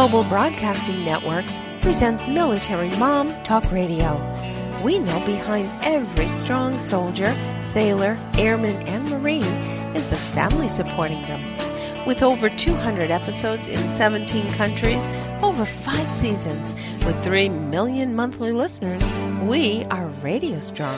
Global Broadcasting Networks presents Military Mom Talk Radio. We know behind every strong soldier, sailor, airman, and Marine is the family supporting them. With over 200 episodes in 17 countries, over five seasons, with 3 million monthly listeners, we are radio strong.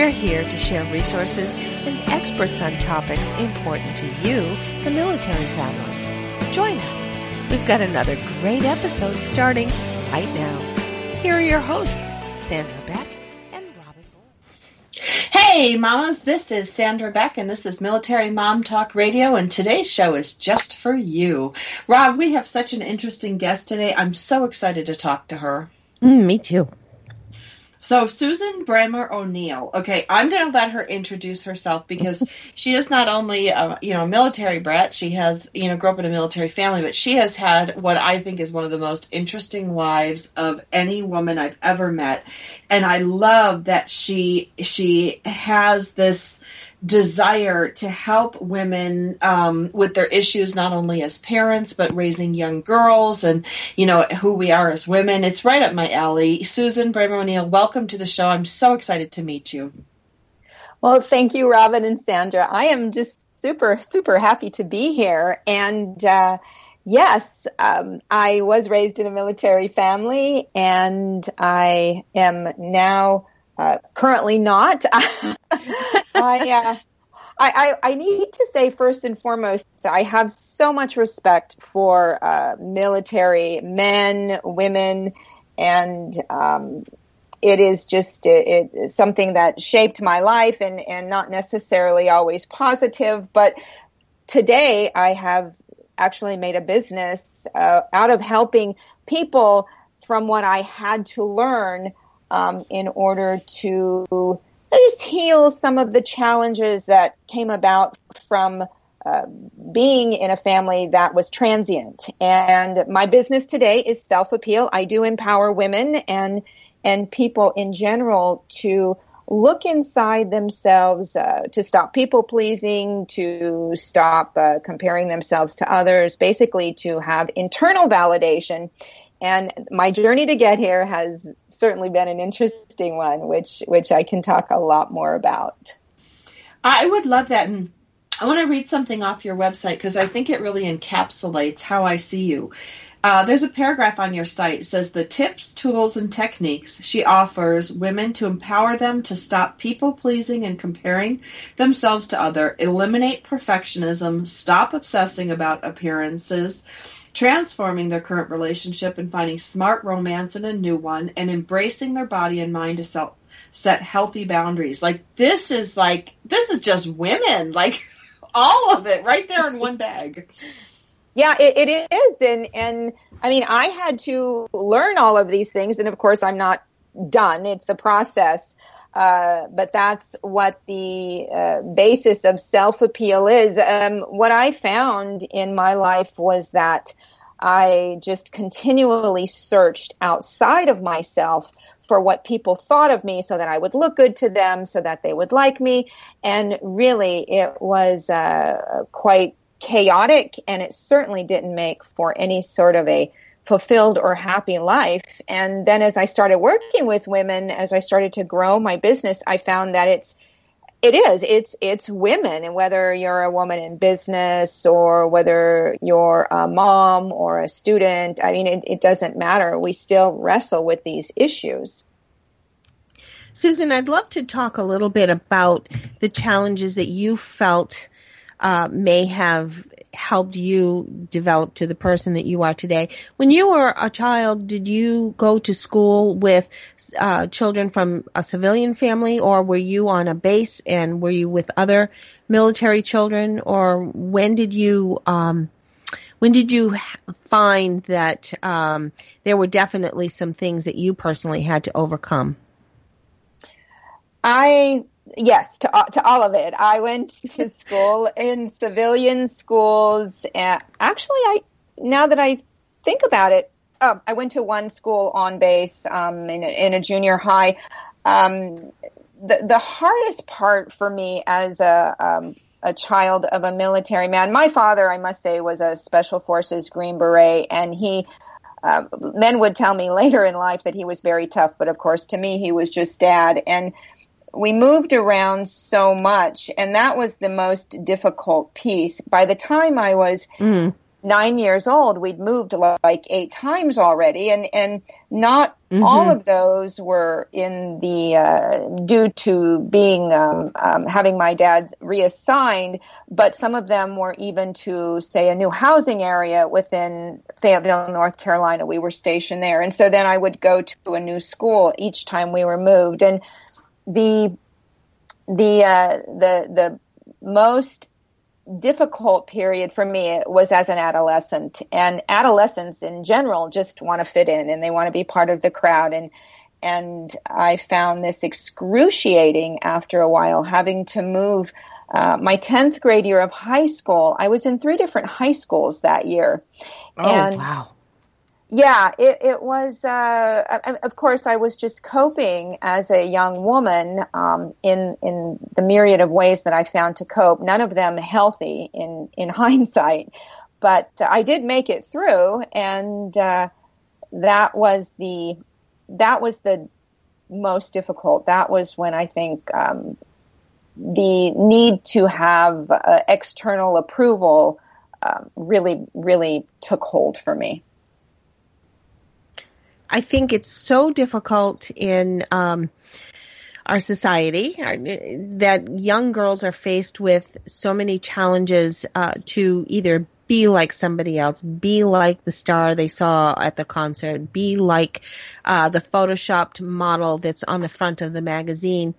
We're here to share resources and experts on topics important to you, the military family. Join us. We've got another great episode starting right now. Here are your hosts, Sandra Beck and Robin Bull. Hey, mamas, this is Sandra Beck, and this is Military Mom Talk Radio, and today's show is just for you. Rob, we have such an interesting guest today. I'm so excited to talk to her. Mm, me too. So Susan Bremer O'Neill. Okay, I'm going to let her introduce herself because she is not only a, you know a military brat. She has you know grew up in a military family, but she has had what I think is one of the most interesting lives of any woman I've ever met, and I love that she she has this desire to help women um, with their issues, not only as parents, but raising young girls and, you know, who we are as women. It's right up my alley. Susan Bremer O'Neill, welcome to the show. I'm so excited to meet you. Well, thank you, Robin and Sandra. I am just super, super happy to be here. And, uh, yes, um, I was raised in a military family and I am now uh, currently not. I, uh, I, I, need to say first and foremost, I have so much respect for uh, military men, women, and um, it is just it, it, something that shaped my life and, and not necessarily always positive. But today I have actually made a business uh, out of helping people from what I had to learn um, in order to just heal some of the challenges that came about from uh, being in a family that was transient. And my business today is self appeal. I do empower women and and people in general to look inside themselves, uh, to stop people pleasing, to stop uh, comparing themselves to others, basically to have internal validation. And my journey to get here has certainly been an interesting one, which which I can talk a lot more about. I would love that, and I want to read something off your website because I think it really encapsulates how I see you. Uh, there's a paragraph on your site it says the tips, tools, and techniques she offers women to empower them to stop people pleasing and comparing themselves to other, eliminate perfectionism, stop obsessing about appearances, transforming their current relationship and finding smart romance in a new one, and embracing their body and mind to set, set healthy boundaries. Like this is like this is just women, like all of it right there in one bag. Yeah, it, it is, and and I mean, I had to learn all of these things, and of course, I'm not done. It's a process. Uh, but that's what the uh, basis of self appeal is. Um, what I found in my life was that I just continually searched outside of myself for what people thought of me so that I would look good to them, so that they would like me. And really, it was uh, quite chaotic, and it certainly didn't make for any sort of a fulfilled or happy life. And then as I started working with women, as I started to grow my business, I found that it's it is. It's it's women, and whether you're a woman in business or whether you're a mom or a student, I mean, it, it doesn't matter. We still wrestle with these issues. Susan, I'd love to talk a little bit about the challenges that you felt uh, may have helped you develop to the person that you are today. When you were a child, did you go to school with uh, children from a civilian family, or were you on a base and were you with other military children, or when did you? Um, when did you find that um, there were definitely some things that you personally had to overcome? I yes, to uh, to all of it. I went to school in civilian schools. And actually, I now that I think about it, oh, I went to one school on base um, in, a, in a junior high. Um, the the hardest part for me as a um, a child of a military man. My father, I must say, was a Special Forces Green Beret, and he. Uh, men would tell me later in life that he was very tough, but of course, to me, he was just dad. And we moved around so much, and that was the most difficult piece. By the time I was mm nine years old, we'd moved like eight times already, and and not mm-hmm. all of those were in the uh, due to being um, um, having my dad reassigned, but some of them were even to say a new housing area within Fayetteville, North Carolina. We were stationed there, and so then I would go to a new school each time we were moved, and the the uh, the the most difficult period for me was as an adolescent and adolescents in general just want to fit in and they want to be part of the crowd and and I found this excruciating after a while having to move uh, my 10th grade year of high school. I was in three different high schools that year. Oh, and wow yeah, it, it was. Uh, of course, I was just coping as a young woman um, in in the myriad of ways that I found to cope. None of them healthy in in hindsight, but I did make it through, and uh, that was the that was the most difficult. That was when I think um, the need to have uh, external approval um, really really took hold for me. I think it's so difficult in um, our society uh, that young girls are faced with so many challenges uh, to either be like somebody else, be like the star they saw at the concert, be like uh, the photoshopped model that's on the front of the magazine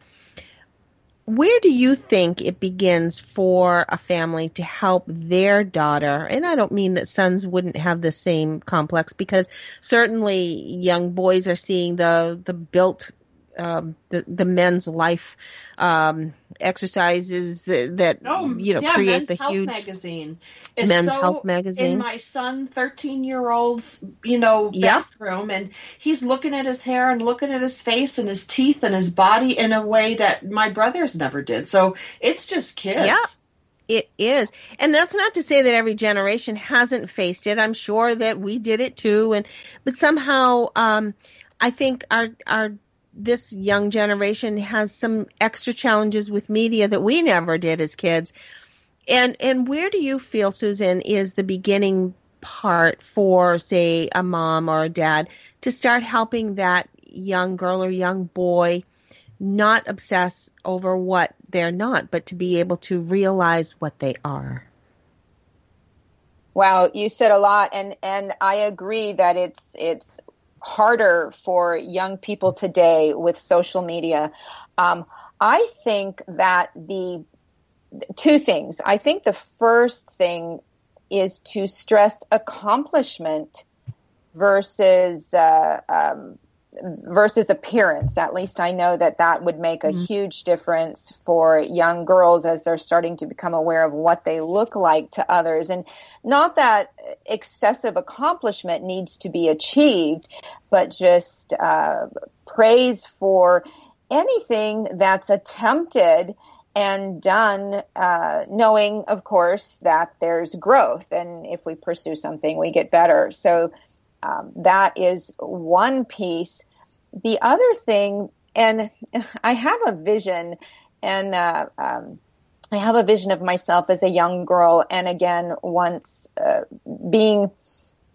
where do you think it begins for a family to help their daughter? And I don't mean that sons wouldn't have the same complex because certainly young boys are seeing the the built um, the the men's life um, exercises that, that oh, you know yeah, create men's the health huge magazine. men's so health magazine. In my son, thirteen year old's you know bathroom, yep. and he's looking at his hair and looking at his face and his teeth and his body in a way that my brothers never did. So it's just kids. Yeah. It is. And that's not to say that every generation hasn't faced it. I'm sure that we did it too. And, but somehow, um, I think our, our this young generation has some extra challenges with media that we never did as kids. And and where do you feel, Susan, is the beginning part for, say, a mom or a dad to start helping that young girl or young boy not obsess over what they're not, but to be able to realize what they are? Wow, you said a lot, and and I agree that it's it's harder for young people today with social media. Um, I think that the two things. I think the first thing is to stress accomplishment versus uh, um, versus appearance. At least I know that that would make a mm-hmm. huge difference for young girls as they're starting to become aware of what they look like to others. And not that excessive accomplishment needs to be achieved, but just uh, praise for anything that's attempted and done uh, knowing, of course, that there's growth. And if we pursue something, we get better. So um, that is one piece. The other thing, and I have a vision, and uh, um, I have a vision of myself as a young girl, and again, once uh, being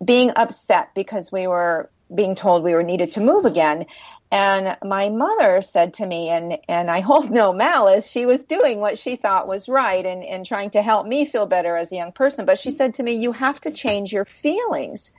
being upset because we were being told we were needed to move again. And my mother said to me, and, and I hold no malice, she was doing what she thought was right and, and trying to help me feel better as a young person. But she said to me, You have to change your feelings.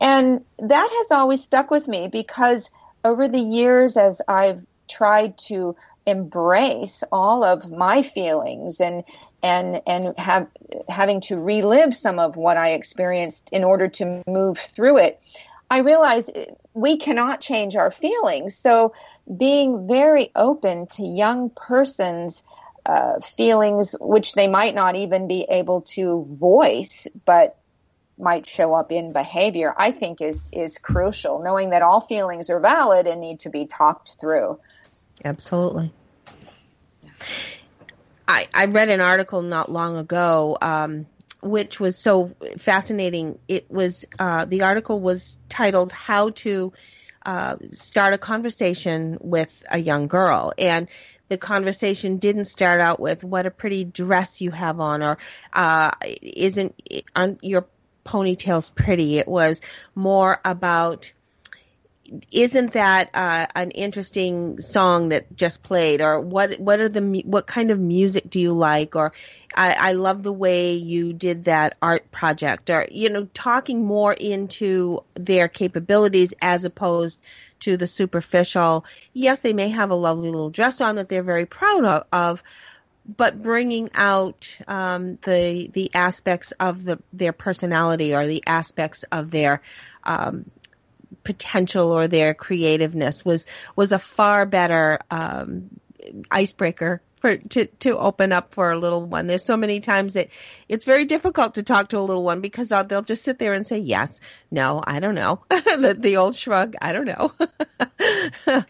And that has always stuck with me because over the years, as I've tried to embrace all of my feelings and and and have having to relive some of what I experienced in order to move through it, I realized we cannot change our feelings. So being very open to young persons' uh, feelings, which they might not even be able to voice, but might show up in behavior, I think is is crucial. Knowing that all feelings are valid and need to be talked through. Absolutely. I, I read an article not long ago, um, which was so fascinating. It was uh, the article was titled "How to uh, Start a Conversation with a Young Girl," and the conversation didn't start out with "What a pretty dress you have on," or uh, "Isn't on your ponytails pretty?" It was more about isn't that uh, an interesting song that just played? Or what what are the what kind of music do you like? Or I, I love the way you did that art project. Or you know talking more into their capabilities as opposed to the superficial. Yes they may have a lovely little dress on that they're very proud of, of but bringing out um, the the aspects of the their personality or the aspects of their um, potential or their creativeness was was a far better um, icebreaker for to to open up for a little one. There's so many times that it's very difficult to talk to a little one because they'll, they'll just sit there and say yes, no, I don't know, the, the old shrug, I don't know.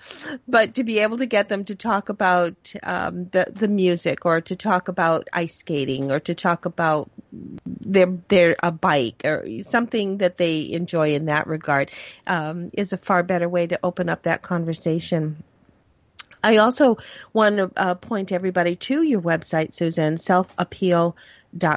but to be able to get them to talk about um, the the music or to talk about ice skating or to talk about their their a bike or something that they enjoy in that regard um, is a far better way to open up that conversation. I also want to uh, point everybody to your website, Susan, selfappeal.com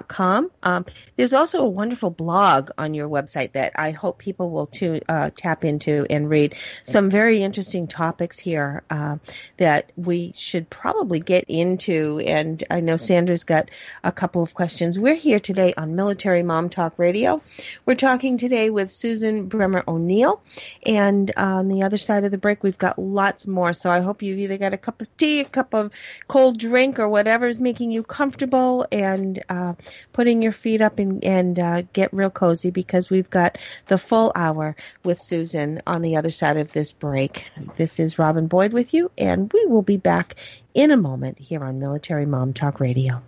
com. Um, there's also a wonderful blog on your website that I hope people will to, uh, tap into and read. Some very interesting topics here uh, that we should probably get into. And I know Sandra's got a couple of questions. We're here today on Military Mom Talk Radio. We're talking today with Susan Bremer O'Neill. And on the other side of the break, we've got lots more. So I hope you've either got a cup of tea, a cup of cold drink, or whatever is making you comfortable. And uh, uh, putting your feet up and, and uh, get real cozy because we've got the full hour with Susan on the other side of this break. This is Robin Boyd with you, and we will be back in a moment here on Military Mom Talk Radio.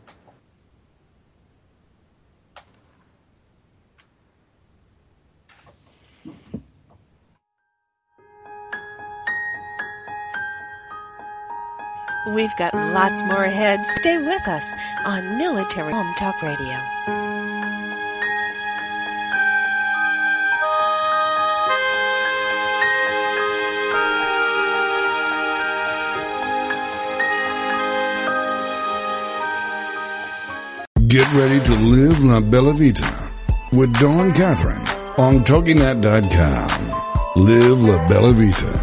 We've got lots more ahead. Stay with us on Military Mom Talk Radio. Get ready to live La Bella Vita with Dawn Catherine on TogiNet.com. Live La Bella Vita.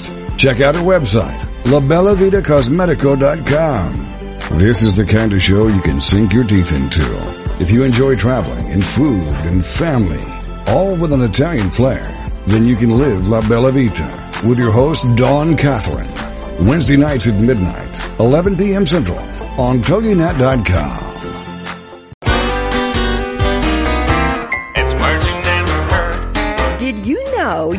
Check out our website, labellavitacosmetico.com. This is the kind of show you can sink your teeth into. If you enjoy traveling and food and family, all with an Italian flair, then you can live La Bella Vita with your host, Dawn Catherine. Wednesday nights at midnight, 11 p.m. Central on TogiNet.com.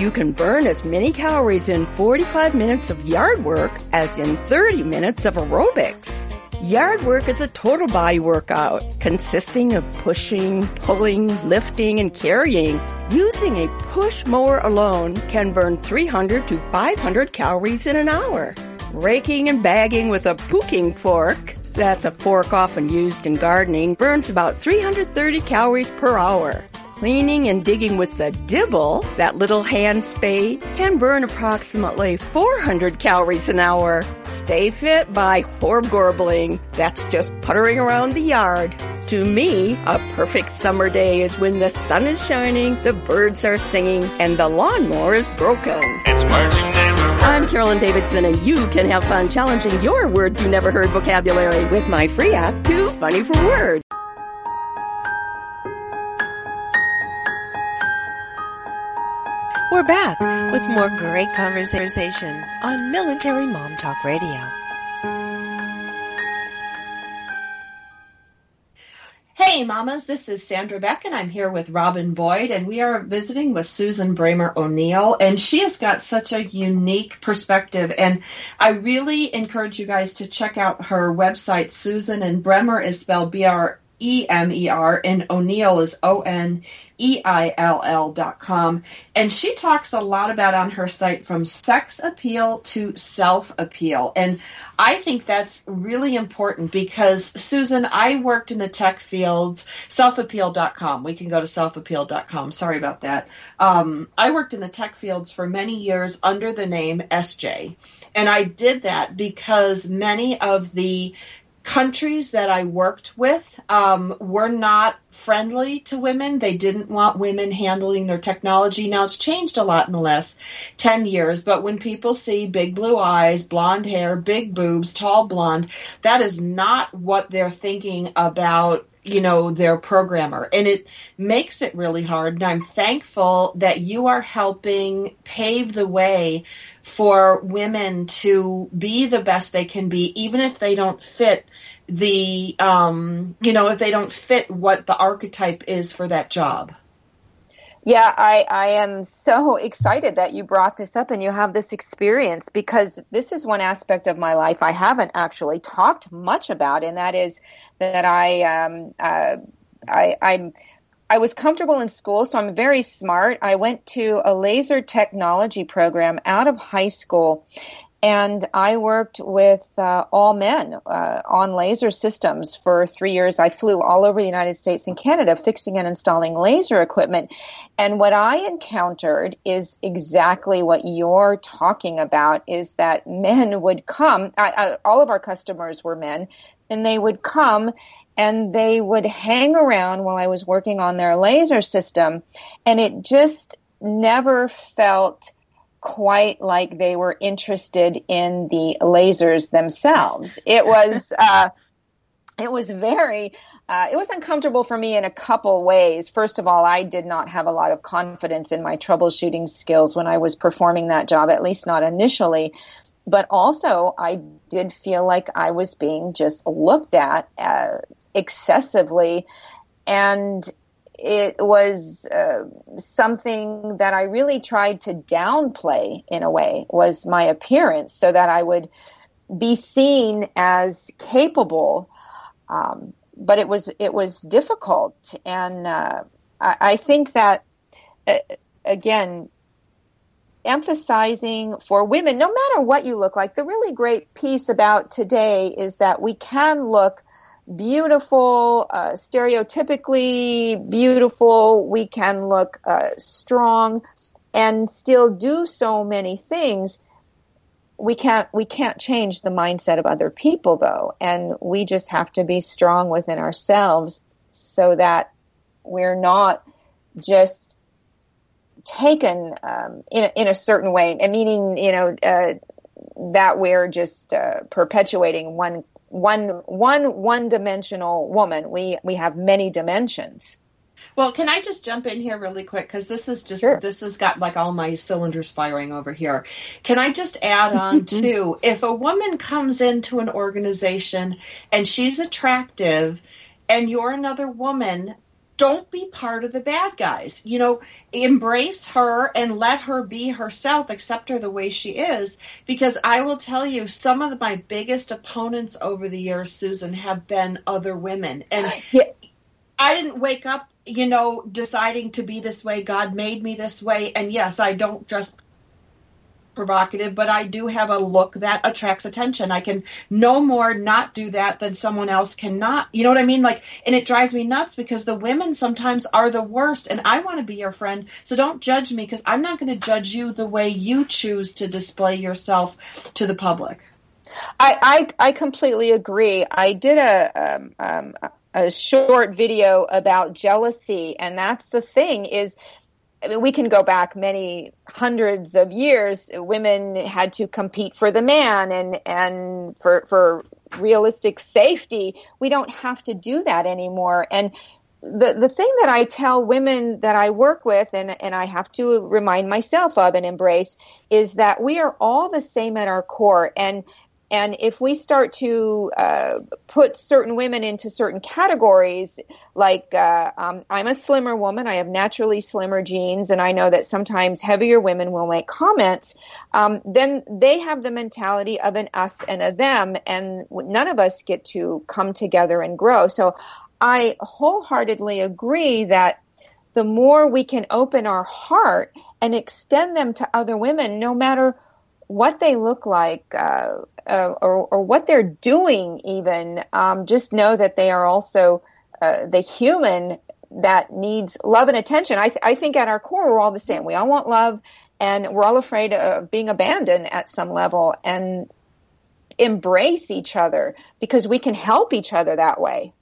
you can burn as many calories in 45 minutes of yard work as in 30 minutes of aerobics. Yard work is a total body workout consisting of pushing, pulling, lifting, and carrying. Using a push mower alone can burn 300 to 500 calories in an hour. Raking and bagging with a pooking fork, that's a fork often used in gardening, burns about 330 calories per hour. Cleaning and digging with the dibble, that little hand spade, can burn approximately 400 calories an hour. Stay fit by horb That's just puttering around the yard. To me, a perfect summer day is when the sun is shining, the birds are singing, and the lawnmower is broken. It's Marching I'm Carolyn Davidson, and you can have fun challenging your words you never heard vocabulary with my free app, Too Funny for Words. We're back with more great conversation on Military Mom Talk Radio. Hey, mamas, this is Sandra Beck, and I'm here with Robin Boyd, and we are visiting with Susan Bremer O'Neill, and she has got such a unique perspective. And I really encourage you guys to check out her website, Susan, and Bremer is spelled B R E M E R, and O'Neill is O N E I L L dot com. And she talks a lot about on her site from sex appeal to self appeal. And I think that's really important because, Susan, I worked in the tech field, selfappeal.com. We can go to selfappeal.com. Sorry about that. Um, I worked in the tech fields for many years under the name SJ. And I did that because many of the countries that I worked with um, were not friendly to women. They didn't want women handling their technology. Now it's changed a lot in the last 10 years, but when people see big blue eyes, blonde hair, big boobs, tall blonde, that is not what they're thinking about you know their programmer and it makes it really hard and i'm thankful that you are helping pave the way for women to be the best they can be even if they don't fit the um you know if they don't fit what the archetype is for that job. Yeah, I, I am so excited that you brought this up and you have this experience because this is one aspect of my life I haven't actually talked much about, and that is that I um, uh, I I'm I was comfortable in school, so I'm very smart. I went to a laser technology program out of high school, and I worked with uh, all men uh, on laser systems for three years. I flew all over the United States and Canada fixing and installing laser equipment. And what I encountered is exactly what you're talking about is that men would come, I, I, all of our customers were men, and they would come and they would hang around while I was working on their laser system. And it just never felt quite like they were interested in the lasers themselves. It was, uh, it was very, uh, it was uncomfortable for me in a couple ways. First of all, I did not have a lot of confidence in my troubleshooting skills when I was performing that job, at least not initially. But also, I did feel like I was being just looked at uh, excessively. And it was uh, something that I really tried to downplay in a way was my appearance so that I would be seen as capable. Um, but it was it was difficult, and uh, I, I, think that uh, again, emphasizing for women, no matter what you look like, the really great piece about today is that we can look beautiful, uh, stereotypically beautiful. We can look uh, strong and still do so many things. We can't we can't change the mindset of other people though, and we just have to be strong within ourselves so that we're not just taken um, in a, in a certain way, and meaning you know uh, that we're just uh, perpetuating one one one one dimensional woman. We we have many dimensions. Well, can I just jump in here really quick because this is just sure. this has got like all my cylinders firing over here. Can I just add on to if a woman comes into an organization and she's attractive and you're another woman, don't be part of the bad guys. You know, embrace her and let her be herself, accept her the way she is. Because I will tell you, some of my biggest opponents over the years, Susan, have been other women. And. I didn't wake up, you know, deciding to be this way. God made me this way. And yes, I don't just provocative, but I do have a look that attracts attention. I can no more not do that than someone else cannot. You know what I mean? Like, and it drives me nuts because the women sometimes are the worst, and I want to be your friend. So don't judge me because I'm not going to judge you the way you choose to display yourself to the public. I I, I completely agree. I did a um, um, a short video about jealousy, and that's the thing is I mean, we can go back many hundreds of years. Women had to compete for the man and, and for, for realistic safety. We don't have to do that anymore. And the, the thing that I tell women that I work with and, and I have to remind myself of and embrace is that we are all the same at our core. And and if we start to uh, put certain women into certain categories, like uh, um, I'm a slimmer woman, I have naturally slimmer genes, and I know that sometimes heavier women will make comments, um, then they have the mentality of an us and a them, and none of us get to come together and grow. So I wholeheartedly agree that the more we can open our heart and extend them to other women, no matter what they look like uh, uh, or, or, what they're doing, even, um, just know that they are also uh, the human that needs love and attention. I, th- I think at our core, we're all the same. We all want love, and we're all afraid of being abandoned at some level and embrace each other because we can help each other that way.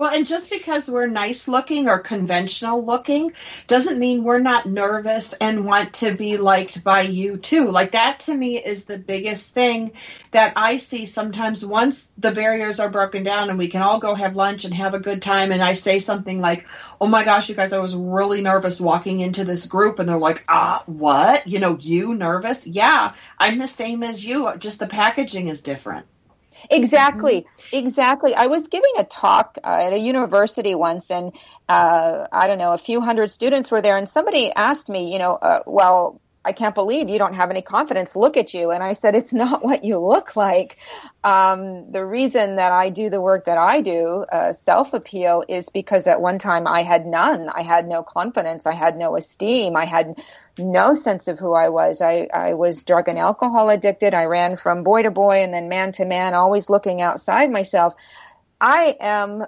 Well, and just because we're nice looking or conventional looking doesn't mean we're not nervous and want to be liked by you too. Like that to me is the biggest thing that I see sometimes once the barriers are broken down and we can all go have lunch and have a good time. And I say something like, Oh my gosh, you guys, I was really nervous walking into this group. And they're like, Ah, what? You know, you nervous? Yeah, I'm the same as you. Just the packaging is different. Exactly, mm-hmm. exactly. I was giving a talk uh, at a university once, and uh, I don't know, a few hundred students were there, and somebody asked me, you know, uh, well, I can't believe you don't have any confidence. Look at you. And I said, it's not what you look like. Um, the reason that I do the work that I do, uh, self appeal, is because at one time I had none. I had no confidence. I had no esteem. I had no sense of who I was. I, I was drug and alcohol addicted. I ran from boy to boy and then man to man, always looking outside myself. I am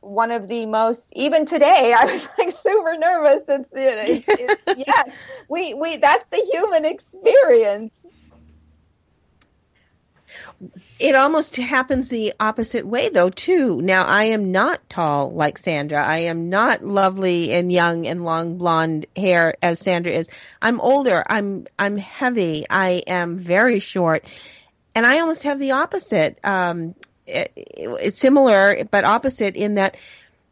one of the most even today i was like super nervous. It's, it's, it's yes we we that's the human experience. It almost happens the opposite way though too. Now i am not tall like sandra. I am not lovely and young and long blonde hair as sandra is. I'm older. I'm i'm heavy. I am very short. And i almost have the opposite. Um similar but opposite in that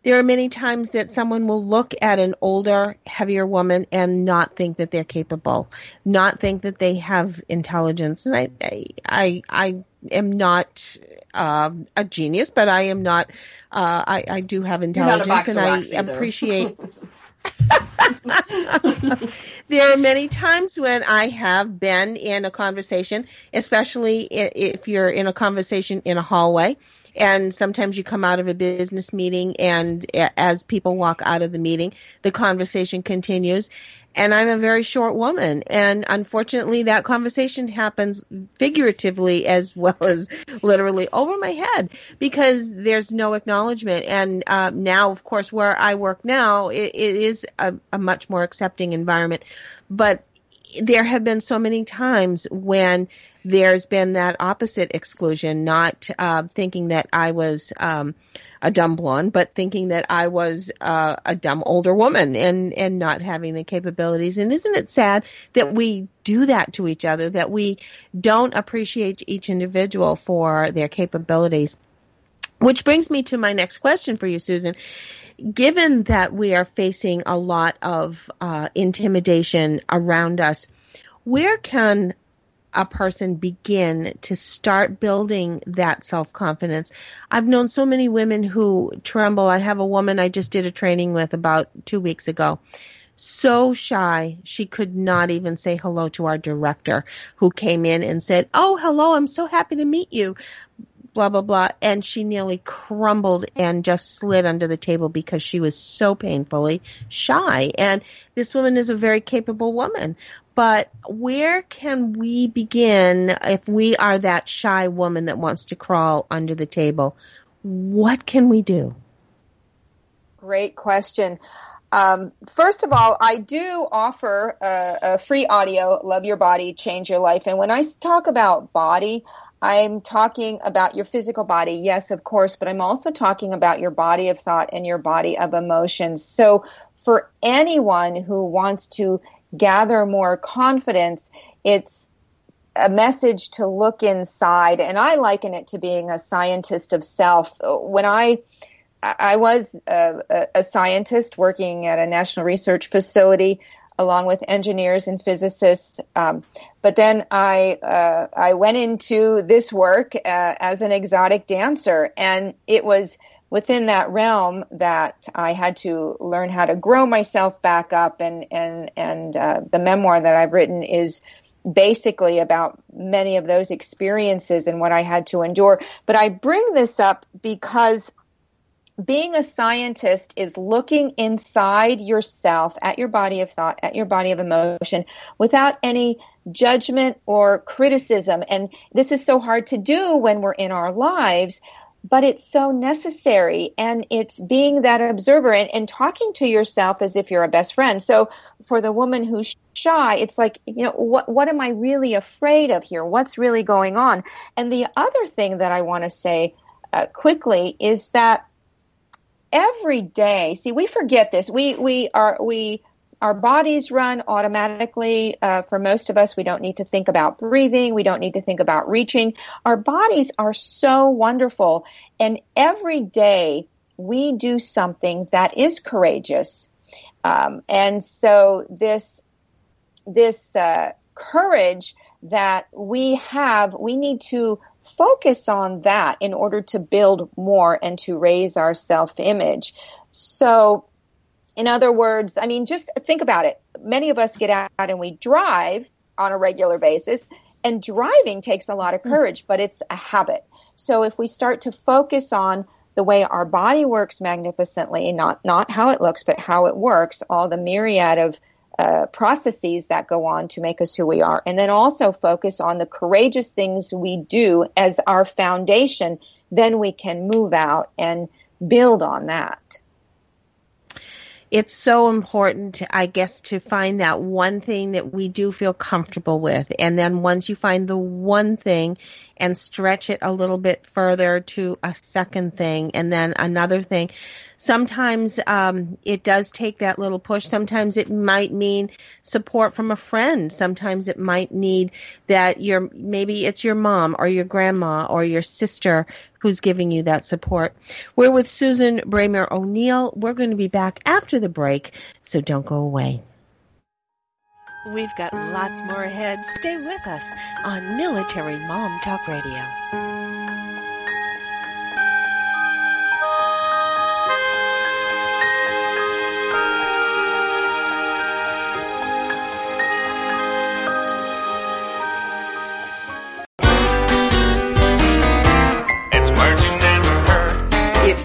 there are many times that someone will look at an older, heavier woman and not think that they're capable, not think that they have intelligence. And I, I, I am not uh, a genius, but I am not. Uh, I, I do have intelligence, and I appreciate. there are many times when I have been in a conversation, especially if you're in a conversation in a hallway, and sometimes you come out of a business meeting and as people walk out of the meeting, the conversation continues. And I'm a very short woman. And unfortunately, that conversation happens figuratively as well as literally over my head because there's no acknowledgement. And uh, now, of course, where I work now, it, it is a, a much more accepting environment. But there have been so many times when there's been that opposite exclusion, not uh, thinking that I was um, a dumb blonde, but thinking that I was uh, a dumb older woman and, and not having the capabilities. And isn't it sad that we do that to each other, that we don't appreciate each individual for their capabilities? Which brings me to my next question for you, Susan given that we are facing a lot of uh, intimidation around us, where can a person begin to start building that self confidence? I've known so many women who tremble. I have a woman I just did a training with about two weeks ago. So shy, she could not even say hello to our director who came in and said, Oh, hello, I'm so happy to meet you blah, blah, blah. And she nearly crumbled and just slid under the table because she was so painfully shy. And this woman is a very capable woman. But where can we begin if we are that shy woman that wants to crawl under the table? What can we do? Great question. Um, first of all, I do offer a, a, free audio, Love Your Body, Change Your Life. And when I talk about body, I'm talking about your physical body, yes, of course, but I'm also talking about your body of thought and your body of emotions. So for anyone who wants to gather more confidence, it's a message to look inside. And I liken it to being a scientist of self. When I I was a, a, scientist working at a national research facility along with engineers and physicists. Um, but then I uh, I went into this work uh, as an exotic dancer, and it was within that realm that I had to learn how to grow myself back up. And and and uh, the memoir that I've written is basically about many of those experiences and what I had to endure. But I bring this up because being a scientist is looking inside yourself at your body of thought, at your body of emotion without any judgment or criticism. And this is so hard to do when we're in our lives, but it's so necessary. And it's being that observer and, and talking to yourself as if you're a best friend. So for the woman who's shy, it's like, you know, what, what am I really afraid of here? What's really going on? And the other thing that I want to say uh, quickly is that every day see we forget this we we are we our bodies run automatically. Uh, for most of us we don't need to think about breathing. We don't need to think about reaching. Our bodies are so wonderful. And every day we do something that is courageous. Um, and so this this uh, courage that we have we need to focus on that in order to build more and to raise our self image. So, in other words, I mean, just think about it. Many of us get out and we drive on a regular basis, and driving takes a lot of courage, but it's a habit. So, if we start to focus on the way our body works magnificently, not not how it looks, but how it works, all the myriad of uh, processes that go on to make us who we are. And then also focus on the courageous things we do as our foundation. Then we can move out and build on that it's so important, I guess, to find that one thing that we do feel comfortable with. And then once you find the one thing and stretch it a little bit further to a second thing and then another thing, sometimes um, it does take that little push. Sometimes it might mean support from a friend. Sometimes it might need that your maybe it's your mom or your grandma or your sister who's giving you that support. We're with Susan Bremer O'Neill. We're going to be back after the break, so don't go away. We've got lots more ahead. Stay with us on Military Mom Talk Radio.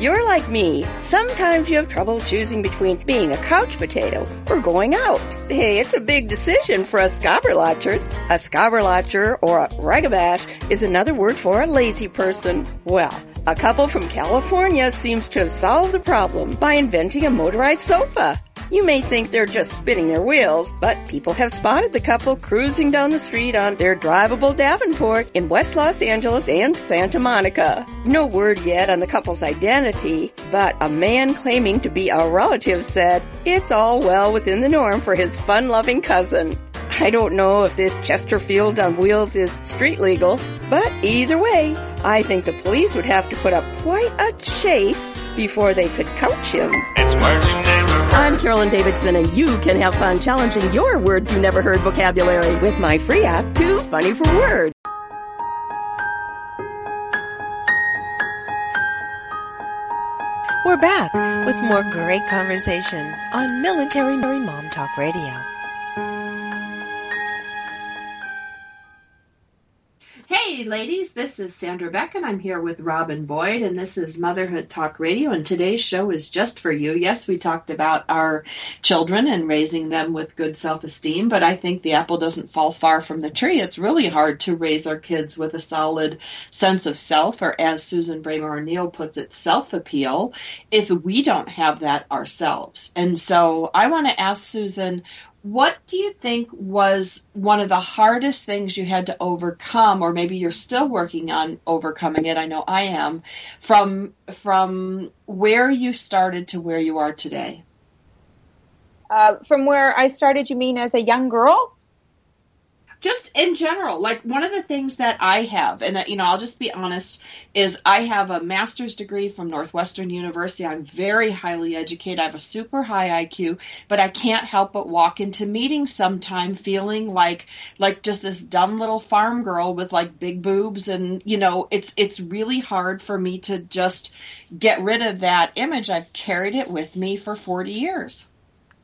You're like me, sometimes you have trouble choosing between being a couch potato or going out. Hey, it's a big decision for us scobberlatchers. A scobberlatcher or a ragabash is another word for a lazy person. Well, a couple from California seems to have solved the problem by inventing a motorized sofa. You may think they're just spinning their wheels, but people have spotted the couple cruising down the street on their drivable Davenport in West Los Angeles and Santa Monica. No word yet on the couple's identity, but a man claiming to be a relative said it's all well within the norm for his fun-loving cousin. I don't know if this Chesterfield on wheels is street legal, but either way, I think the police would have to put up quite a chase before they could coach him. It's words you never heard. I'm Carolyn Davidson, and you can have fun challenging your words you never heard vocabulary with my free app, Too Funny for Words. We're back with more great conversation on Military Mom Talk Radio. Hey, ladies, this is Sandra Beck, and I'm here with Robin Boyd, and this is Motherhood Talk Radio. And today's show is just for you. Yes, we talked about our children and raising them with good self esteem, but I think the apple doesn't fall far from the tree. It's really hard to raise our kids with a solid sense of self, or as Susan Bremer O'Neill puts it, self appeal, if we don't have that ourselves. And so I want to ask Susan, what do you think was one of the hardest things you had to overcome or maybe you're still working on overcoming it i know i am from from where you started to where you are today? Uh, from where i started you mean as a young girl just in general, like one of the things that I have, and uh, you know, I'll just be honest, is I have a master's degree from Northwestern University. I'm very highly educated. I have a super high IQ, but I can't help but walk into meetings sometime feeling like like just this dumb little farm girl with like big boobs, and you know, it's it's really hard for me to just get rid of that image. I've carried it with me for 40 years.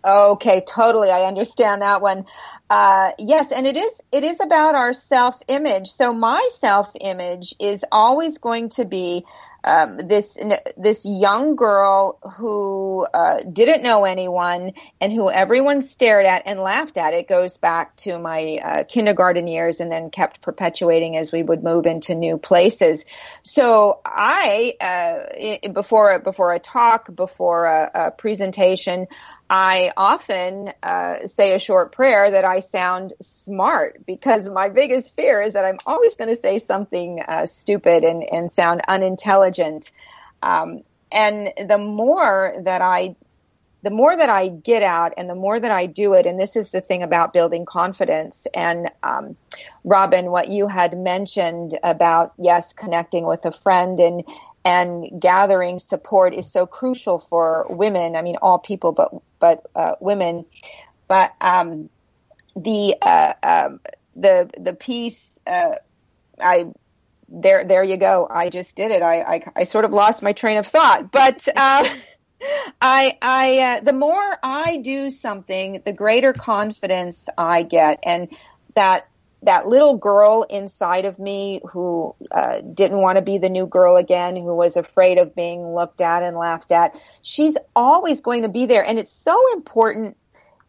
Okay, totally. I understand that one. Uh, yes, and it is it is about our self image. So my self image is always going to be um, this this young girl who uh, didn't know anyone and who everyone stared at and laughed at. It goes back to my uh, kindergarten years and then kept perpetuating as we would move into new places. So I uh, before before a talk, before a, a presentation. I often uh, say a short prayer that I sound smart because my biggest fear is that I'm always going to say something uh, stupid and, and sound unintelligent. Um, and the more that I the more that I get out and the more that I do it, and this is the thing about building confidence. And um, Robin, what you had mentioned about yes, connecting with a friend and and gathering support is so crucial for women. I mean, all people, but but uh, women. But um, the uh, uh, the the piece, uh, I there there you go. I just did it. I I, I sort of lost my train of thought, but. Uh, I, I, uh, the more I do something, the greater confidence I get, and that that little girl inside of me who uh, didn't want to be the new girl again, who was afraid of being looked at and laughed at, she's always going to be there. And it's so important.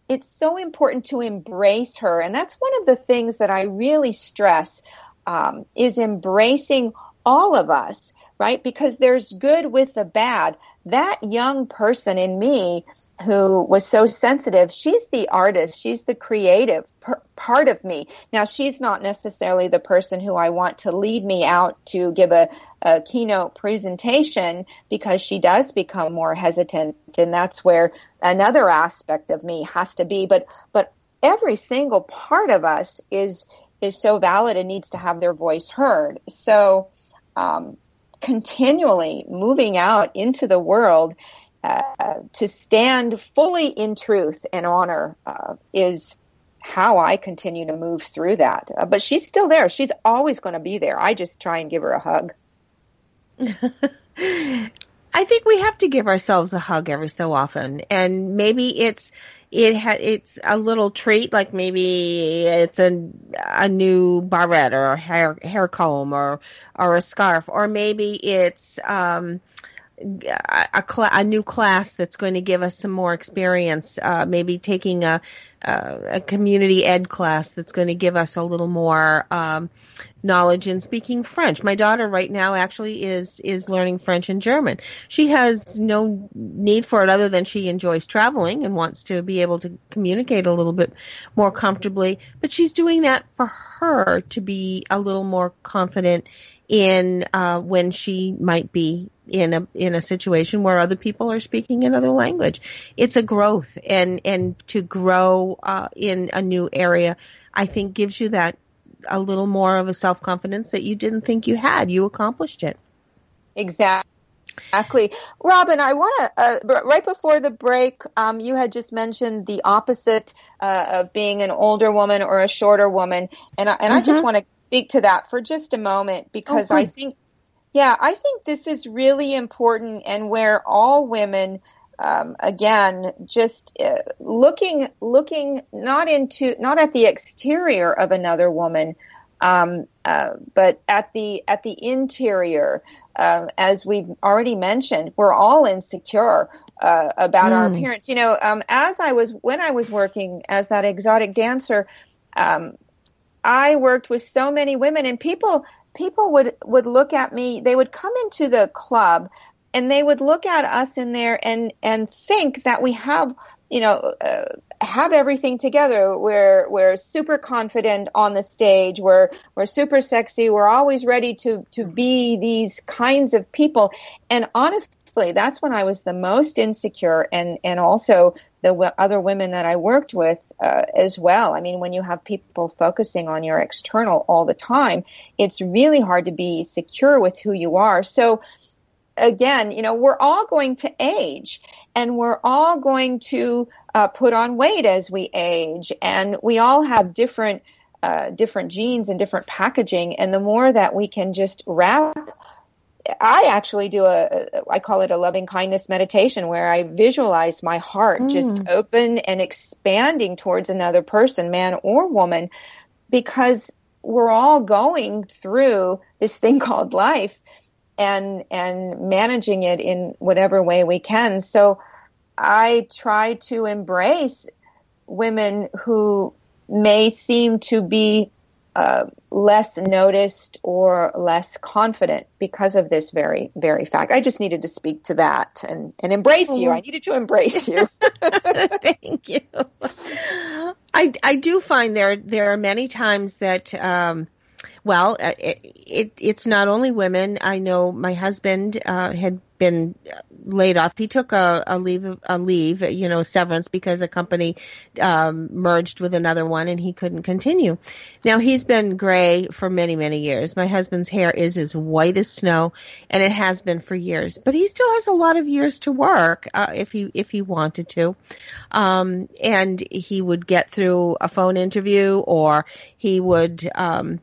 It's so important to embrace her. And that's one of the things that I really stress um, is embracing all of us, right? Because there's good with the bad. That young person in me who was so sensitive, she's the artist, she's the creative per- part of me. Now, she's not necessarily the person who I want to lead me out to give a, a keynote presentation because she does become more hesitant, and that's where another aspect of me has to be. But but every single part of us is is so valid and needs to have their voice heard. So. Um, continually moving out into the world uh, to stand fully in truth and honor uh, is how I continue to move through that. Uh, but she's still there. She's always going to be there. I just try and give her a hug. I think we have to give ourselves a hug every so often, and maybe it's it ha- it's a little treat, like maybe it's a a new barrette or a hair hair comb or or a scarf, or maybe it's um a, cl- a new class that's going to give us some more experience. Uh, maybe taking a, a, a community ed class that's going to give us a little more um, knowledge in speaking French. My daughter right now actually is is learning French and German. She has no need for it other than she enjoys traveling and wants to be able to communicate a little bit more comfortably. But she's doing that for her to be a little more confident in uh, when she might be in a in a situation where other people are speaking another language. It's a growth, and and to grow uh, in a new area, I think gives you that a little more of a self confidence that you didn't think you had. You accomplished it. Exactly. Exactly. Robin, I want to, uh, right before the break, um, you had just mentioned the opposite uh, of being an older woman or a shorter woman. And, I, and mm-hmm. I just mm-hmm. want to speak to that for just a moment because oh, I think, yeah, I think this is really important and where all women, um, again, just uh, looking, looking not into, not at the exterior of another woman, um, uh, but at the at the interior, uh, as we've already mentioned, we're all insecure uh, about mm. our appearance. You know, um, as I was when I was working as that exotic dancer, um, I worked with so many women and people people would would look at me they would come into the club and they would look at us in there and and think that we have you know uh, have everything together. We're we're super confident on the stage. We're we're super sexy. We're always ready to to be these kinds of people. And honestly, that's when I was the most insecure, and and also the w- other women that I worked with uh, as well. I mean, when you have people focusing on your external all the time, it's really hard to be secure with who you are. So again, you know, we're all going to age and we're all going to uh, put on weight as we age and we all have different uh, different genes and different packaging and the more that we can just wrap I actually do a, I call it a loving kindness meditation where I visualize my heart mm. just open and expanding towards another person, man or woman, because we're all going through this thing called life and and managing it in whatever way we can. So I try to embrace women who may seem to be uh, less noticed or less confident because of this very very fact. I just needed to speak to that and and embrace you. I needed to embrace you. Thank you. I I do find there there are many times that um, well, uh, it, it, it's not only women. I know my husband uh, had been laid off. He took a, a leave, a leave, you know, severance because a company um, merged with another one, and he couldn't continue. Now he's been gray for many, many years. My husband's hair is as white as snow, and it has been for years. But he still has a lot of years to work uh, if he if he wanted to, um, and he would get through a phone interview, or he would. Um,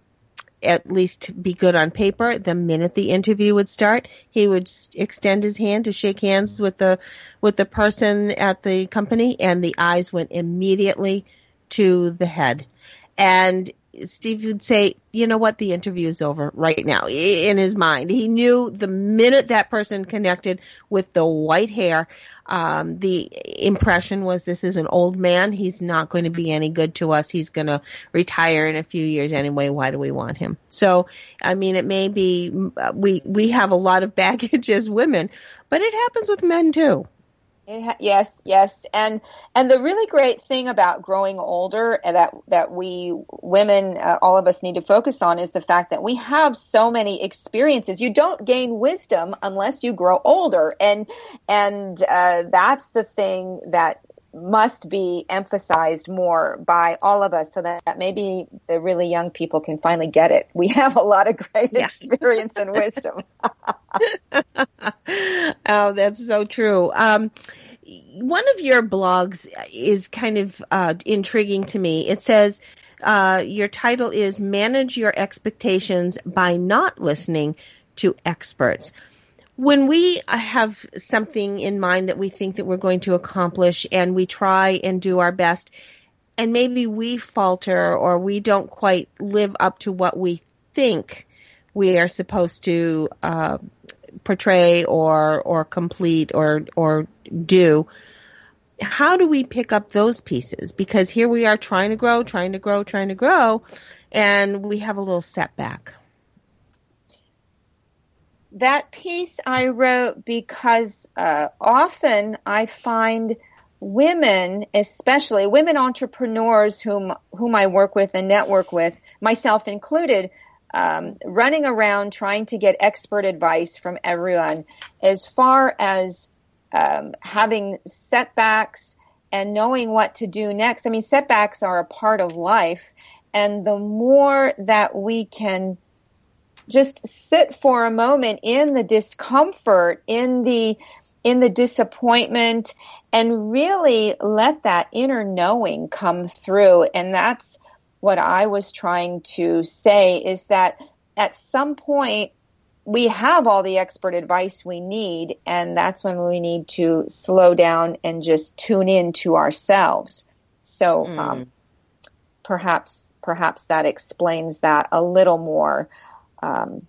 at least be good on paper. The minute the interview would start, he would extend his hand to shake hands with the with the person at the company, and the eyes went immediately to the head. And Steve would say, you know what, the interview is over right now in his mind. He knew the minute that person connected with the white hair, um, the impression was this is an old man. He's not going to be any good to us. He's going to retire in a few years anyway. Why do we want him? So, I mean, it may be, we, we have a lot of baggage as women, but it happens with men too. Ha- yes, yes, and and the really great thing about growing older that that we women, uh, all of us, need to focus on is the fact that we have so many experiences. You don't gain wisdom unless you grow older, and and uh, that's the thing that must be emphasized more by all of us so that, that, maybe the really young people can finally get it. We have a lot of great yeah. experience and wisdom. oh, that's so true. Um, one of your blogs is kind of uh, intriguing to me. It says, uh, your title is Manage Your Expectations by Not Listening to Experts when we have something in mind that we think that we're going to accomplish and we try and do our best and maybe we falter or we don't quite live up to what we think we are supposed to uh, portray or or complete or or do how do we pick up those pieces? Because here we are trying to grow trying to grow trying to grow and we have a little setback that piece I wrote because uh, often I find women, especially women entrepreneurs whom whom I work with and network with, myself included, um, running around trying to get expert advice from everyone as far as um, having setbacks and knowing what to do next. I mean, setbacks are a part of life, and the more that we can just sit for a moment in the discomfort, in the in the disappointment and really let that inner knowing come through. And that's what I was trying to say is that at some point we have all the expert advice we need and that's when we need to slow down and just tune in to ourselves. So mm. um, perhaps perhaps that explains that a little more um,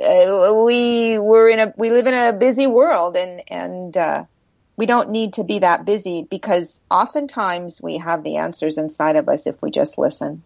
uh, we we're in a we live in a busy world and and uh, we don't need to be that busy because oftentimes we have the answers inside of us if we just listen.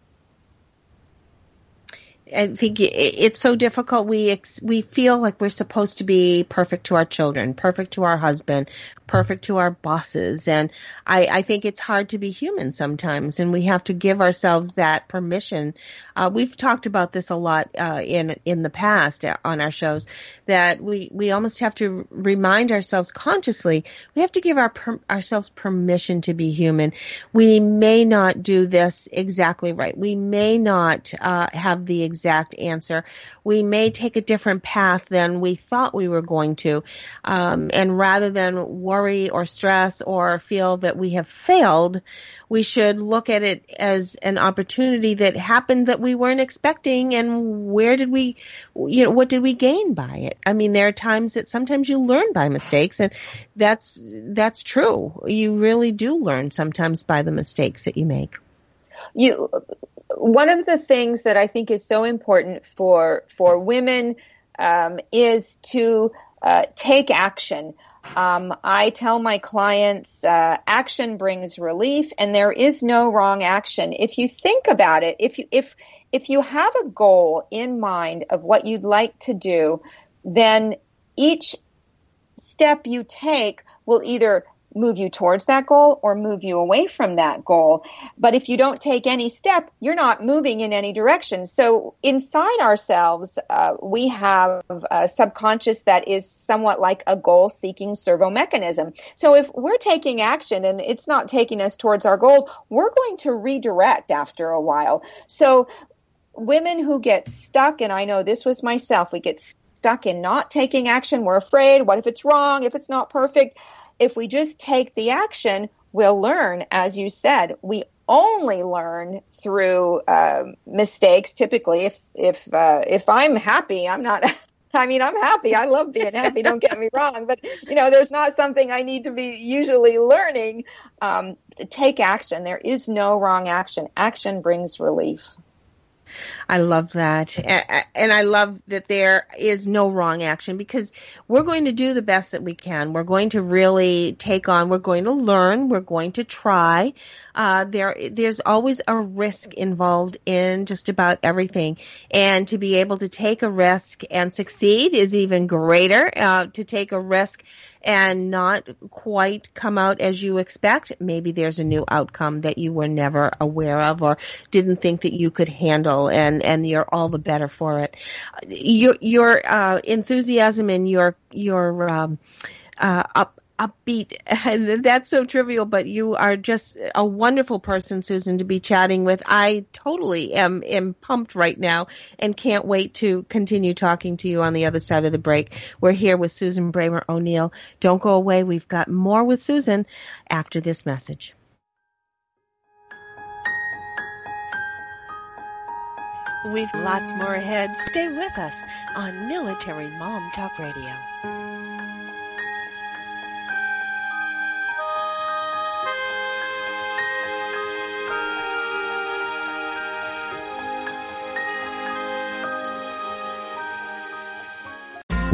I think it's so difficult. We ex- we feel like we're supposed to be perfect to our children, perfect to our husband, perfect to our bosses, and I, I think it's hard to be human sometimes, and we have to give ourselves that permission. Uh, we've talked about this a lot uh, in in the past on our shows that we we almost have to remind ourselves consciously. We have to give our per- ourselves permission to be human. We may not do this exactly right. We may not uh, have the exact answer. We may take a different path than we thought we were going to. Um, and rather than worry or stress or feel that we have failed, we should look at it as an opportunity that happened that we weren't expecting and where did we you know what did we gain by it i mean there are times that sometimes you learn by mistakes and that's that's true you really do learn sometimes by the mistakes that you make you one of the things that I think is so important for for women um, is to uh, take action. Um, I tell my clients, uh, action brings relief, and there is no wrong action. If you think about it, if you if if you have a goal in mind of what you'd like to do, then each step you take will either move you towards that goal or move you away from that goal. But if you don't take any step, you're not moving in any direction. So inside ourselves, uh, we have a subconscious that is somewhat like a goal seeking servo mechanism. So if we're taking action and it's not taking us towards our goal, we're going to redirect after a while. So women who get stuck, and I know this was myself, we get stuck in not taking action. We're afraid. What if it's wrong? If it's not perfect? If we just take the action, we'll learn, as you said, we only learn through uh, mistakes. Typically, if if uh, if I'm happy, I'm not. I mean, I'm happy. I love being happy. Don't get me wrong, but you know, there's not something I need to be usually learning. Um, take action. There is no wrong action. Action brings relief. I love that. And I love that there is no wrong action because we're going to do the best that we can. We're going to really take on, we're going to learn, we're going to try. Uh, there, there's always a risk involved in just about everything. And to be able to take a risk and succeed is even greater. Uh, to take a risk and not quite come out as you expect, maybe there's a new outcome that you were never aware of or didn't think that you could handle and, and you're all the better for it. Your, your, uh, enthusiasm and your, your, um, uh, up, upbeat. And that's so trivial but you are just a wonderful person susan to be chatting with. I totally am am pumped right now and can't wait to continue talking to you on the other side of the break. We're here with susan Bremer o'neill. Don't go away. We've got more with susan after this message. We've lots more ahead. Stay with us on Military Mom Talk Radio.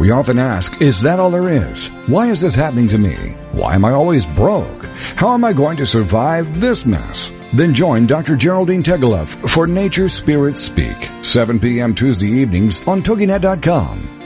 We often ask, is that all there is? Why is this happening to me? Why am I always broke? How am I going to survive this mess? Then join Dr. Geraldine Tegeloff for Nature Spirit Speak, 7 p.m. Tuesday evenings on TogiNet.com.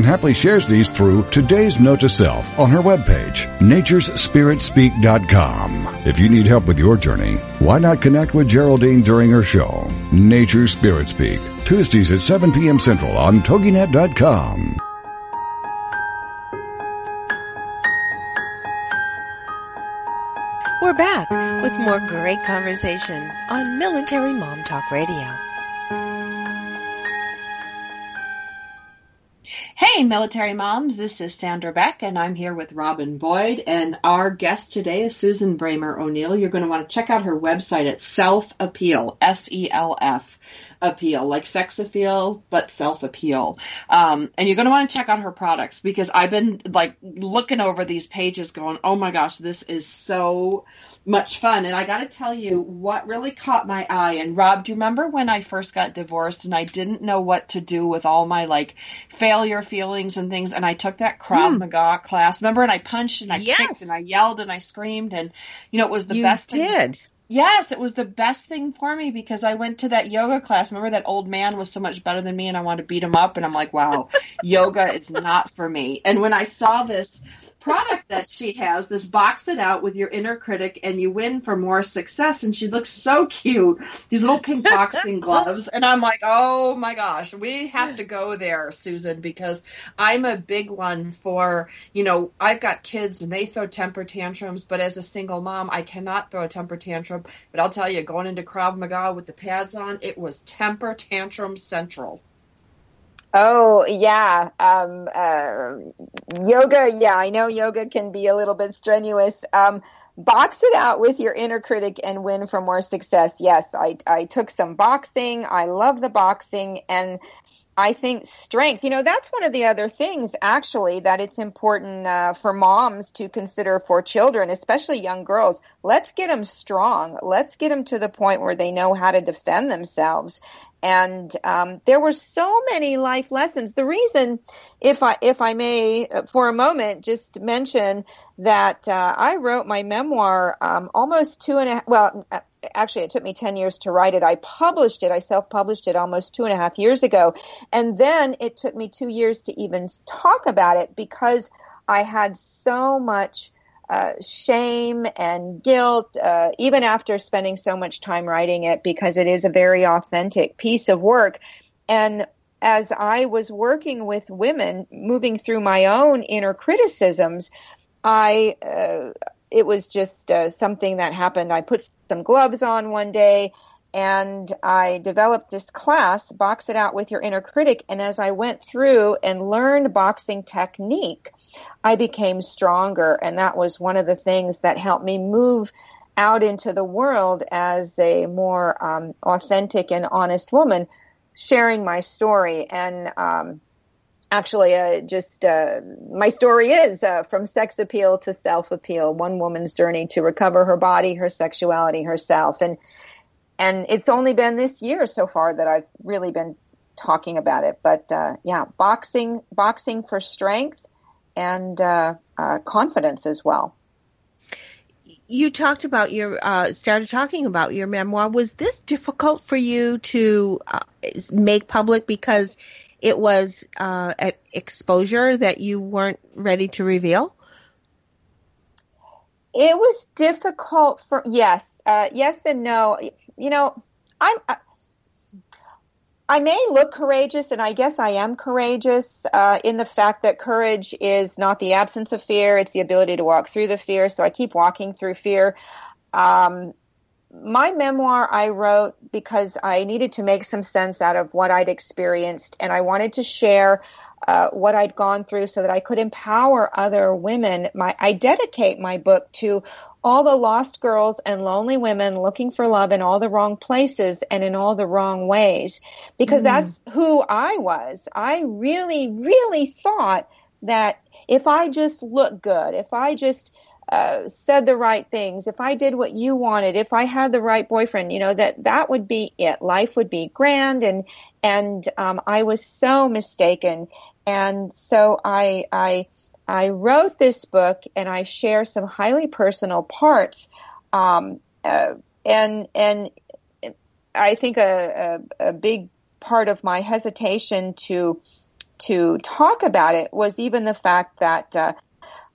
and happily shares these through today's note to self on her webpage, naturespiritspeak.com. If you need help with your journey, why not connect with Geraldine during her show, Nature Spirit Speak, Tuesdays at 7 p.m. Central on TogiNet.com. We're back with more great conversation on Military Mom Talk Radio. Hey, military moms, this is Sandra Beck, and I'm here with Robin Boyd. And our guest today is Susan Bremer O'Neill. You're going to want to check out her website at Self Appeal, S E L F appeal, like sex appeal, but self appeal. Um, and you're going to want to check out her products because I've been like looking over these pages going, oh my gosh, this is so much fun. And I got to tell you what really caught my eye. And Rob, do you remember when I first got divorced and I didn't know what to do with all my like failure feelings and things? And I took that Krav mm. Maga class. Remember? And I punched and I yes. kicked and I yelled and I screamed. And, you know, it was the you best. did. Thing. Yes, it was the best thing for me because I went to that yoga class. Remember that old man was so much better than me and I wanted to beat him up and I'm like, wow, yoga is not for me. And when I saw this product that she has, this box it out with your inner critic and you win for more success. And she looks so cute. These little pink boxing gloves. And I'm like, oh my gosh, we have to go there, Susan, because I'm a big one for, you know, I've got kids and they throw temper tantrums, but as a single mom, I cannot throw a temper tantrum. But I'll tell you, going into Krav Maga with the pads on, it was temper tantrum central. Oh yeah, um, uh, yoga. Yeah, I know yoga can be a little bit strenuous. Um, box it out with your inner critic and win for more success. Yes, I I took some boxing. I love the boxing, and I think strength. You know, that's one of the other things actually that it's important uh, for moms to consider for children, especially young girls. Let's get them strong. Let's get them to the point where they know how to defend themselves and um, there were so many life lessons. The reason, if I if I may, uh, for a moment, just mention that uh, I wrote my memoir um, almost two and a well, uh, actually, it took me ten years to write it. I published it. I self published it almost two and a half years ago, and then it took me two years to even talk about it because I had so much uh, shame and guilt, uh, even after spending so much time writing it, because it is a very authentic piece of work. And as I was working with women, moving through my own inner criticisms, I uh, it was just uh, something that happened. I put some gloves on one day and I developed this class, Box It Out with Your Inner Critic. And as I went through and learned boxing technique, I became stronger. And that was one of the things that helped me move out into the world as a more um, authentic and honest woman, sharing my story. And um, actually, uh, just uh, my story is uh, from sex appeal to self appeal, one woman's journey to recover her body, her sexuality, herself. And and it's only been this year so far that I've really been talking about it. But uh, yeah, boxing, boxing for strength and uh, uh, confidence as well. You talked about your uh, started talking about your memoir. Was this difficult for you to uh, make public because it was uh, exposure that you weren't ready to reveal? It was difficult for yes, uh, yes and no. You know, I'm. I, may look courageous, and I guess I am courageous uh, in the fact that courage is not the absence of fear; it's the ability to walk through the fear. So I keep walking through fear. Um, my memoir I wrote because I needed to make some sense out of what I'd experienced, and I wanted to share uh, what I'd gone through so that I could empower other women. My, I dedicate my book to all the lost girls and lonely women looking for love in all the wrong places and in all the wrong ways because mm. that's who I was. I really, really thought that if I just look good, if I just uh, said the right things, if I did what you wanted, if I had the right boyfriend, you know that that would be it. Life would be grand, and and um, I was so mistaken, and so I I I wrote this book, and I share some highly personal parts, um, uh, and and I think a, a, a big part of my hesitation to to talk about it was even the fact that uh,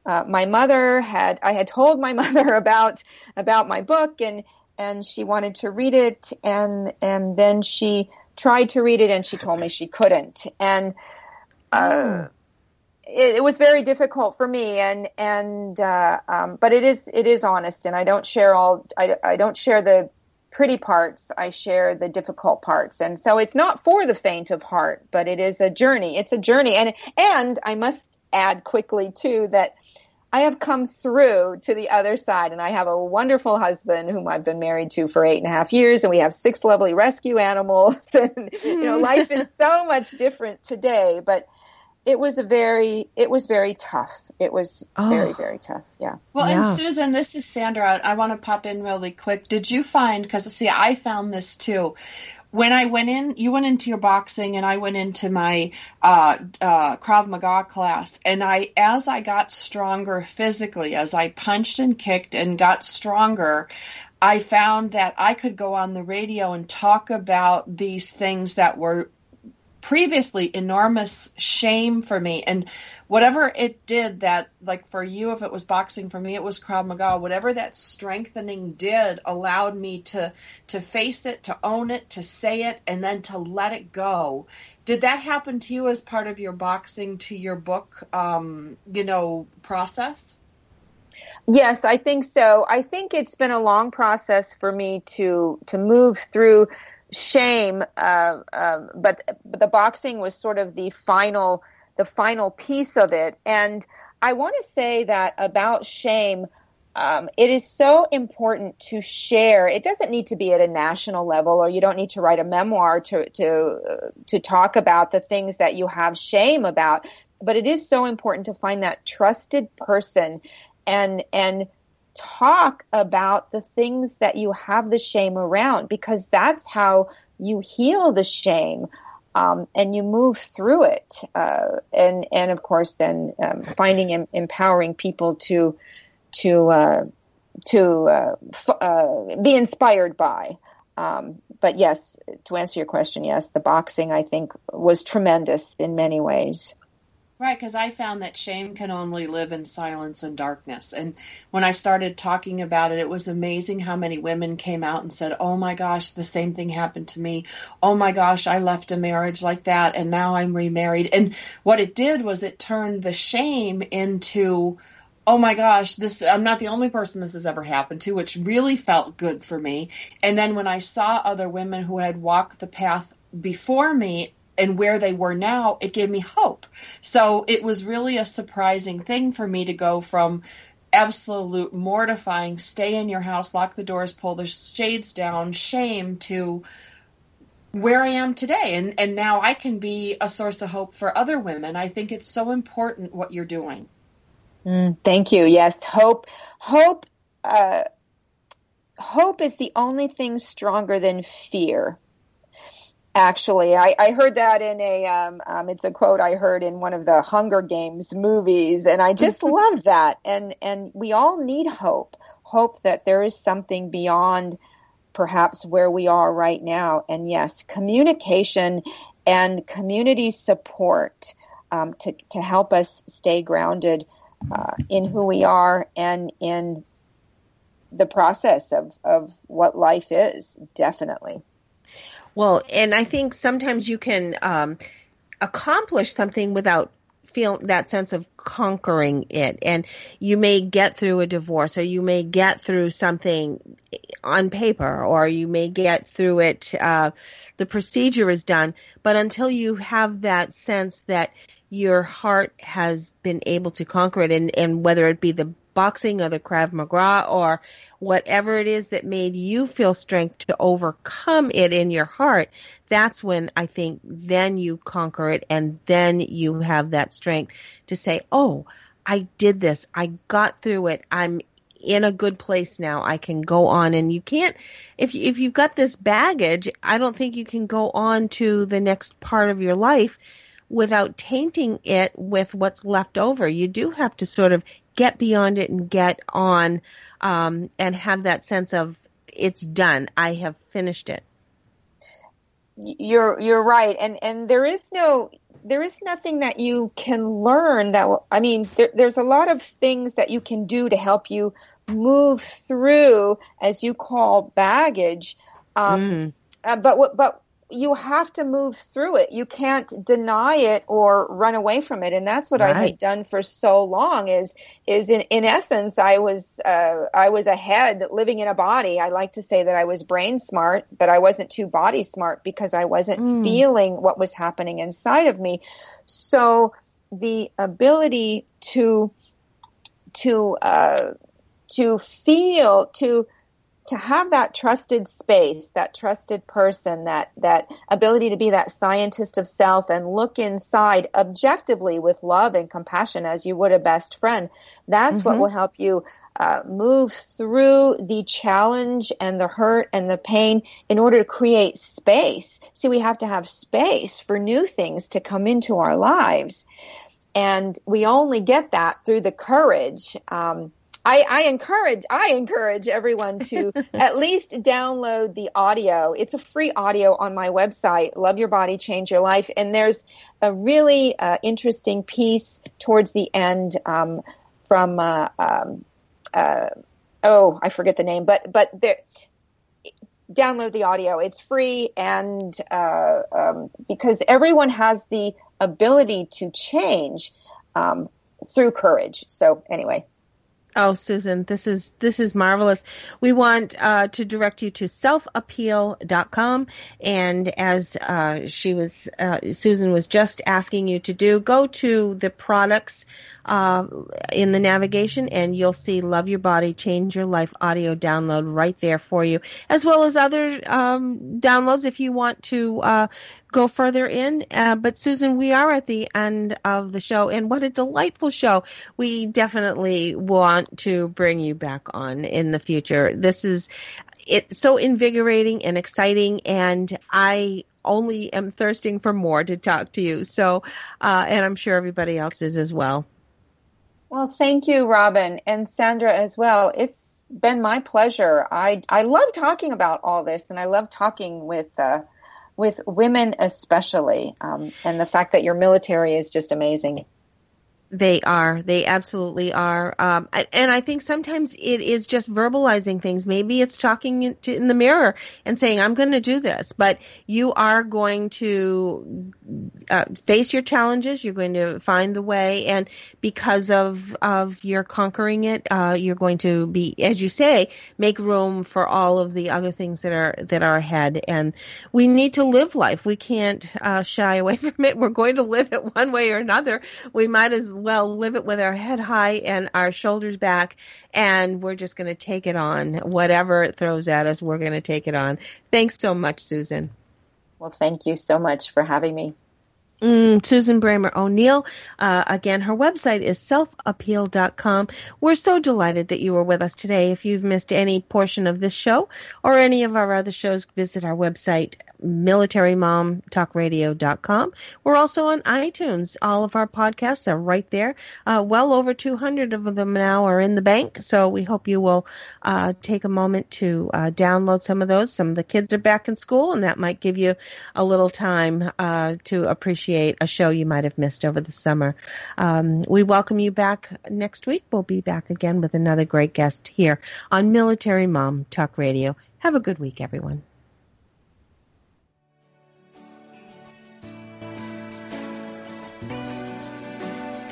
uh, my mother had I had told my mother about about my book and and she wanted to read it and and then she tried to read it and she told me she couldn't and uh, oh. It, it, was very difficult for me and and uh, um, but it is it is honest and I don't share all I, I don't share the pretty parts, I share the difficult parts. And so it's not for the faint of heart, but it is a journey. It's a journey. And, and I must add quickly too that I have come through to the other side and I have a wonderful husband whom I've been married to for eight and a half years and we have six lovely rescue animals and, you know, life is so much different today, but it was a very, it was very tough. It was oh. very, very tough. Yeah. Well, yeah. and Susan, this is Sandra. I want to pop in really quick. Did you find, because see, I found this too when I went in, you went into your boxing, and I went into my uh, uh, Krav Maga class. And I, as I got stronger physically, as I punched and kicked and got stronger, I found that I could go on the radio and talk about these things that were previously enormous shame for me. And whatever it did that like for you if it was boxing for me it was krav maga. Whatever that strengthening did allowed me to to face it to own it to say it and then to let it go. Did that happen to you as part of your boxing to your book um, you know process? Yes, I think so. I think it's been a long process for me to to move through shame, uh, um, but, but the boxing was sort of the final, the final piece of it. And I want to say that about shame, um, it is so important to share. It doesn't need to be at a national level, or you don't need to write a memoir to to uh, to talk about the things that you have shame about. But it is so important to find that trusted person and and talk about the things that you have the shame around because that's how you heal the shame um, and you move through it. Uh, and and of course, then um, finding em- empowering people to to uh, to uh, f- uh, be inspired by. Um, but yes, to answer your question, yes, the boxing I think was tremendous in many ways. Right, because I found that shame can only live in silence and darkness. And when I started talking about it, it was amazing how many women came out and said, Oh my gosh, the same thing happened to me. Oh my gosh, I left a marriage like that and now I'm remarried. And what it did was it turned the shame into, oh my gosh, this I'm not the only person this has ever happened to, which really felt good for me. And then when I saw other women who had walked the path before me, and where they were now, it gave me hope. So it was really a surprising thing for me to go from absolute mortifying, stay in your house, lock the doors, pull the shades down, shame to where I am today. And, and now I can be a source of hope for other women. I think it's so important what you're doing. Mm, thank you. Yes, hope, hope, uh, hope is the only thing stronger than fear actually I, I, heard that in a um, um, it's a quote i heard in one of the hunger games movies and i just loved that. And and we all need hope hope that there is something beyond perhaps where we are right now. And yes communication and community support um, to, to help us stay grounded uh, in who we are and in the process of, of what life is definitely well, and I think sometimes you can um, accomplish something without feel that sense of conquering it. And you may get through a divorce or you may get through something on paper or you may get through it uh, the procedure is done. But until you have that sense that your heart has been able to conquer it and, and whether it be the boxing or the Krav Maga or whatever it is that made you feel strength to overcome it in your heart, that's when I think then you conquer it and then you have that strength to say, oh, I did this. I got through it. I'm in a good place now. I can go on and you can't, if, if you've got this baggage, I don't think you can go on to the next part of your life without tainting it with what's left over. You do have to sort of get beyond it and get on um, and have that sense of it's done. I have finished it. You're you're right, and and there is no there is nothing that you can learn that will, I mean there, there's a lot of things that you can do to help you move through as you call baggage. Um, mm. uh, but but you have to move through it. You can't deny it or run away from it. And that's what right. I had done for so long is, is in, in essence, I was, uh, I was ahead living in a body. I like to say that I was brain smart, but I wasn't too body smart because I wasn't mm. feeling what was happening inside of me. So the ability to, to, uh, to feel, to, to have that trusted space, that trusted person, that, that ability to be that scientist of self and look inside objectively with love and compassion as you would a best friend, that's mm-hmm. what will help you uh, move through the challenge and the hurt and the pain in order to create space. See, we have to have space for new things to come into our lives. And we only get that through the courage. Um, I, I encourage I encourage everyone to at least download the audio. It's a free audio on my website, Love Your Body, Change Your Life, and there's a really uh, interesting piece towards the end um, from uh, um, uh, oh I forget the name, but but there. Download the audio. It's free, and uh, um, because everyone has the ability to change um, through courage. So anyway, Oh, Susan, this is this is marvelous. We want uh, to direct you to selfappeal.com, and as uh, she was, uh, Susan was just asking you to do, go to the products uh, in the navigation, and you'll see "Love Your Body, Change Your Life" audio download right there for you, as well as other um, downloads if you want to uh, go further in. Uh, but Susan, we are at the end of the show, and what a delightful show! We definitely want to bring you back on in the future. This is it's so invigorating and exciting, and I only am thirsting for more to talk to you. So, uh, and I'm sure everybody else is as well. Well, thank you, Robin and Sandra as well. It's been my pleasure. I I love talking about all this, and I love talking with uh, with women especially, um, and the fact that your military is just amazing. They are. They absolutely are. Um, and I think sometimes it is just verbalizing things. Maybe it's talking in the mirror and saying, I'm going to do this. But you are going to uh, face your challenges. You're going to find the way. And because of, of your conquering it, uh, you're going to be, as you say, make room for all of the other things that are, that are ahead. And we need to live life. We can't uh, shy away from it. We're going to live it one way or another. We might as well live it with our head high and our shoulders back and we're just going to take it on. Whatever it throws at us, we're going to take it on. Thanks so much, Susan. Well, thank you so much for having me. Mm, Susan Bremer O'Neill. Uh, again, her website is selfappeal.com. We're so delighted that you were with us today. If you've missed any portion of this show or any of our other shows, visit our website, militarymomtalkradio.com. We're also on iTunes. All of our podcasts are right there. Uh, well over 200 of them now are in the bank. So we hope you will uh, take a moment to uh, download some of those. Some of the kids are back in school and that might give you a little time uh, to appreciate a show you might have missed over the summer. Um, we welcome you back next week. We'll be back again with another great guest here on Military Mom Talk Radio. Have a good week, everyone.